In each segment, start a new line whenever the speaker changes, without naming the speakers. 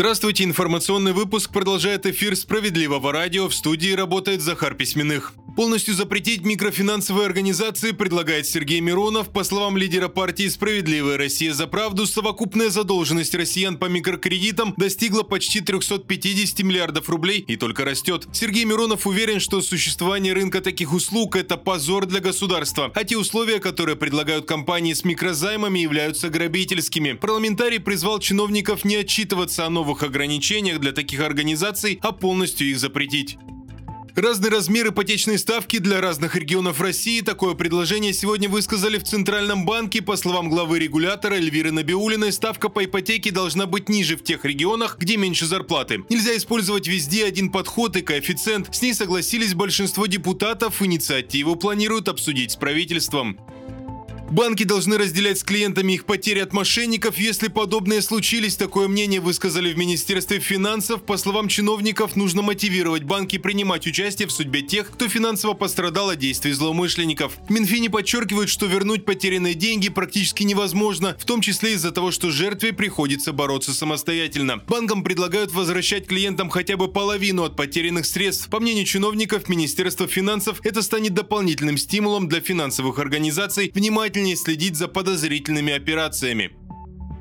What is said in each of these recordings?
Здравствуйте, информационный выпуск продолжает эфир «Справедливого радио». В студии работает Захар Письменных. Полностью запретить микрофинансовые организации предлагает Сергей Миронов. По словам лидера партии «Справедливая Россия за правду», совокупная задолженность россиян по микрокредитам достигла почти 350 миллиардов рублей и только растет. Сергей Миронов уверен, что существование рынка таких услуг – это позор для государства, а те условия, которые предлагают компании с микрозаймами, являются грабительскими. Парламентарий призвал чиновников не отчитываться о новых ограничениях для таких организаций, а полностью их запретить. Разный размер ипотечной ставки для разных регионов России. Такое предложение сегодня высказали в Центральном банке. По словам главы регулятора Эльвиры Набиулиной, ставка по ипотеке должна быть ниже в тех регионах, где меньше зарплаты. Нельзя использовать везде один подход и коэффициент. С ней согласились большинство депутатов. Инициативу планируют обсудить с правительством. Банки должны разделять с клиентами их потери от мошенников, если подобные случились. Такое мнение высказали в Министерстве финансов. По словам чиновников, нужно мотивировать банки принимать участие в судьбе тех, кто финансово пострадал от действий злоумышленников. В Минфине подчеркивают, что вернуть потерянные деньги практически невозможно, в том числе из-за того, что жертве приходится бороться самостоятельно. Банкам предлагают возвращать клиентам хотя бы половину от потерянных средств. По мнению чиновников Министерства финансов, это станет дополнительным стимулом для финансовых организаций внимательно внимательнее следить за подозрительными операциями.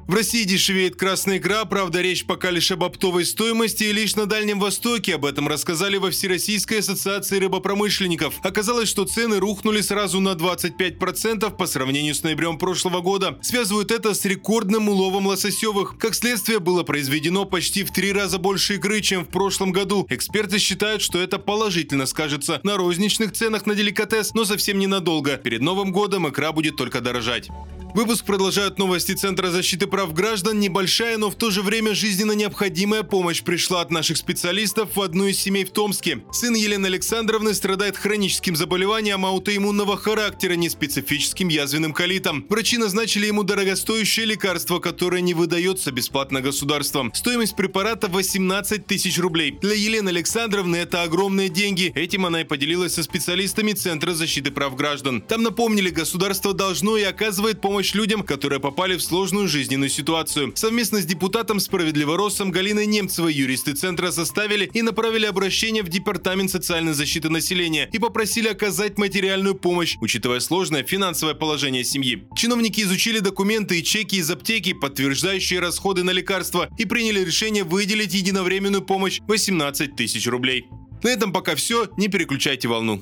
В России дешевеет красная икра, правда речь пока лишь об оптовой стоимости и лишь на Дальнем Востоке. Об этом рассказали во Всероссийской ассоциации рыбопромышленников. Оказалось, что цены рухнули сразу на 25% по сравнению с ноябрем прошлого года. Связывают это с рекордным уловом лососевых. Как следствие, было произведено почти в три раза больше икры, чем в прошлом году. Эксперты считают, что это положительно скажется на розничных ценах на деликатес, но совсем ненадолго. Перед Новым годом икра будет только дорожать. Выпуск продолжают новости Центра защиты прав граждан. Небольшая, но в то же время жизненно необходимая помощь пришла от наших специалистов в одну из семей в Томске. Сын Елены Александровны страдает хроническим заболеванием аутоиммунного характера, неспецифическим язвенным колитом. Врачи назначили ему дорогостоящее лекарство, которое не выдается бесплатно государством. Стоимость препарата 18 тысяч рублей. Для Елены Александровны это огромные деньги. Этим она и поделилась со специалистами Центра защиты прав граждан. Там напомнили, государство должно и оказывает помощь помощь людям, которые попали в сложную жизненную ситуацию. Совместно с депутатом Справедливоросом Галиной Немцевой юристы Центра составили и направили обращение в Департамент социальной защиты населения и попросили оказать материальную помощь, учитывая сложное финансовое положение семьи. Чиновники изучили документы и чеки из аптеки, подтверждающие расходы на лекарства, и приняли решение выделить единовременную помощь 18 тысяч рублей. На этом пока все, не переключайте волну.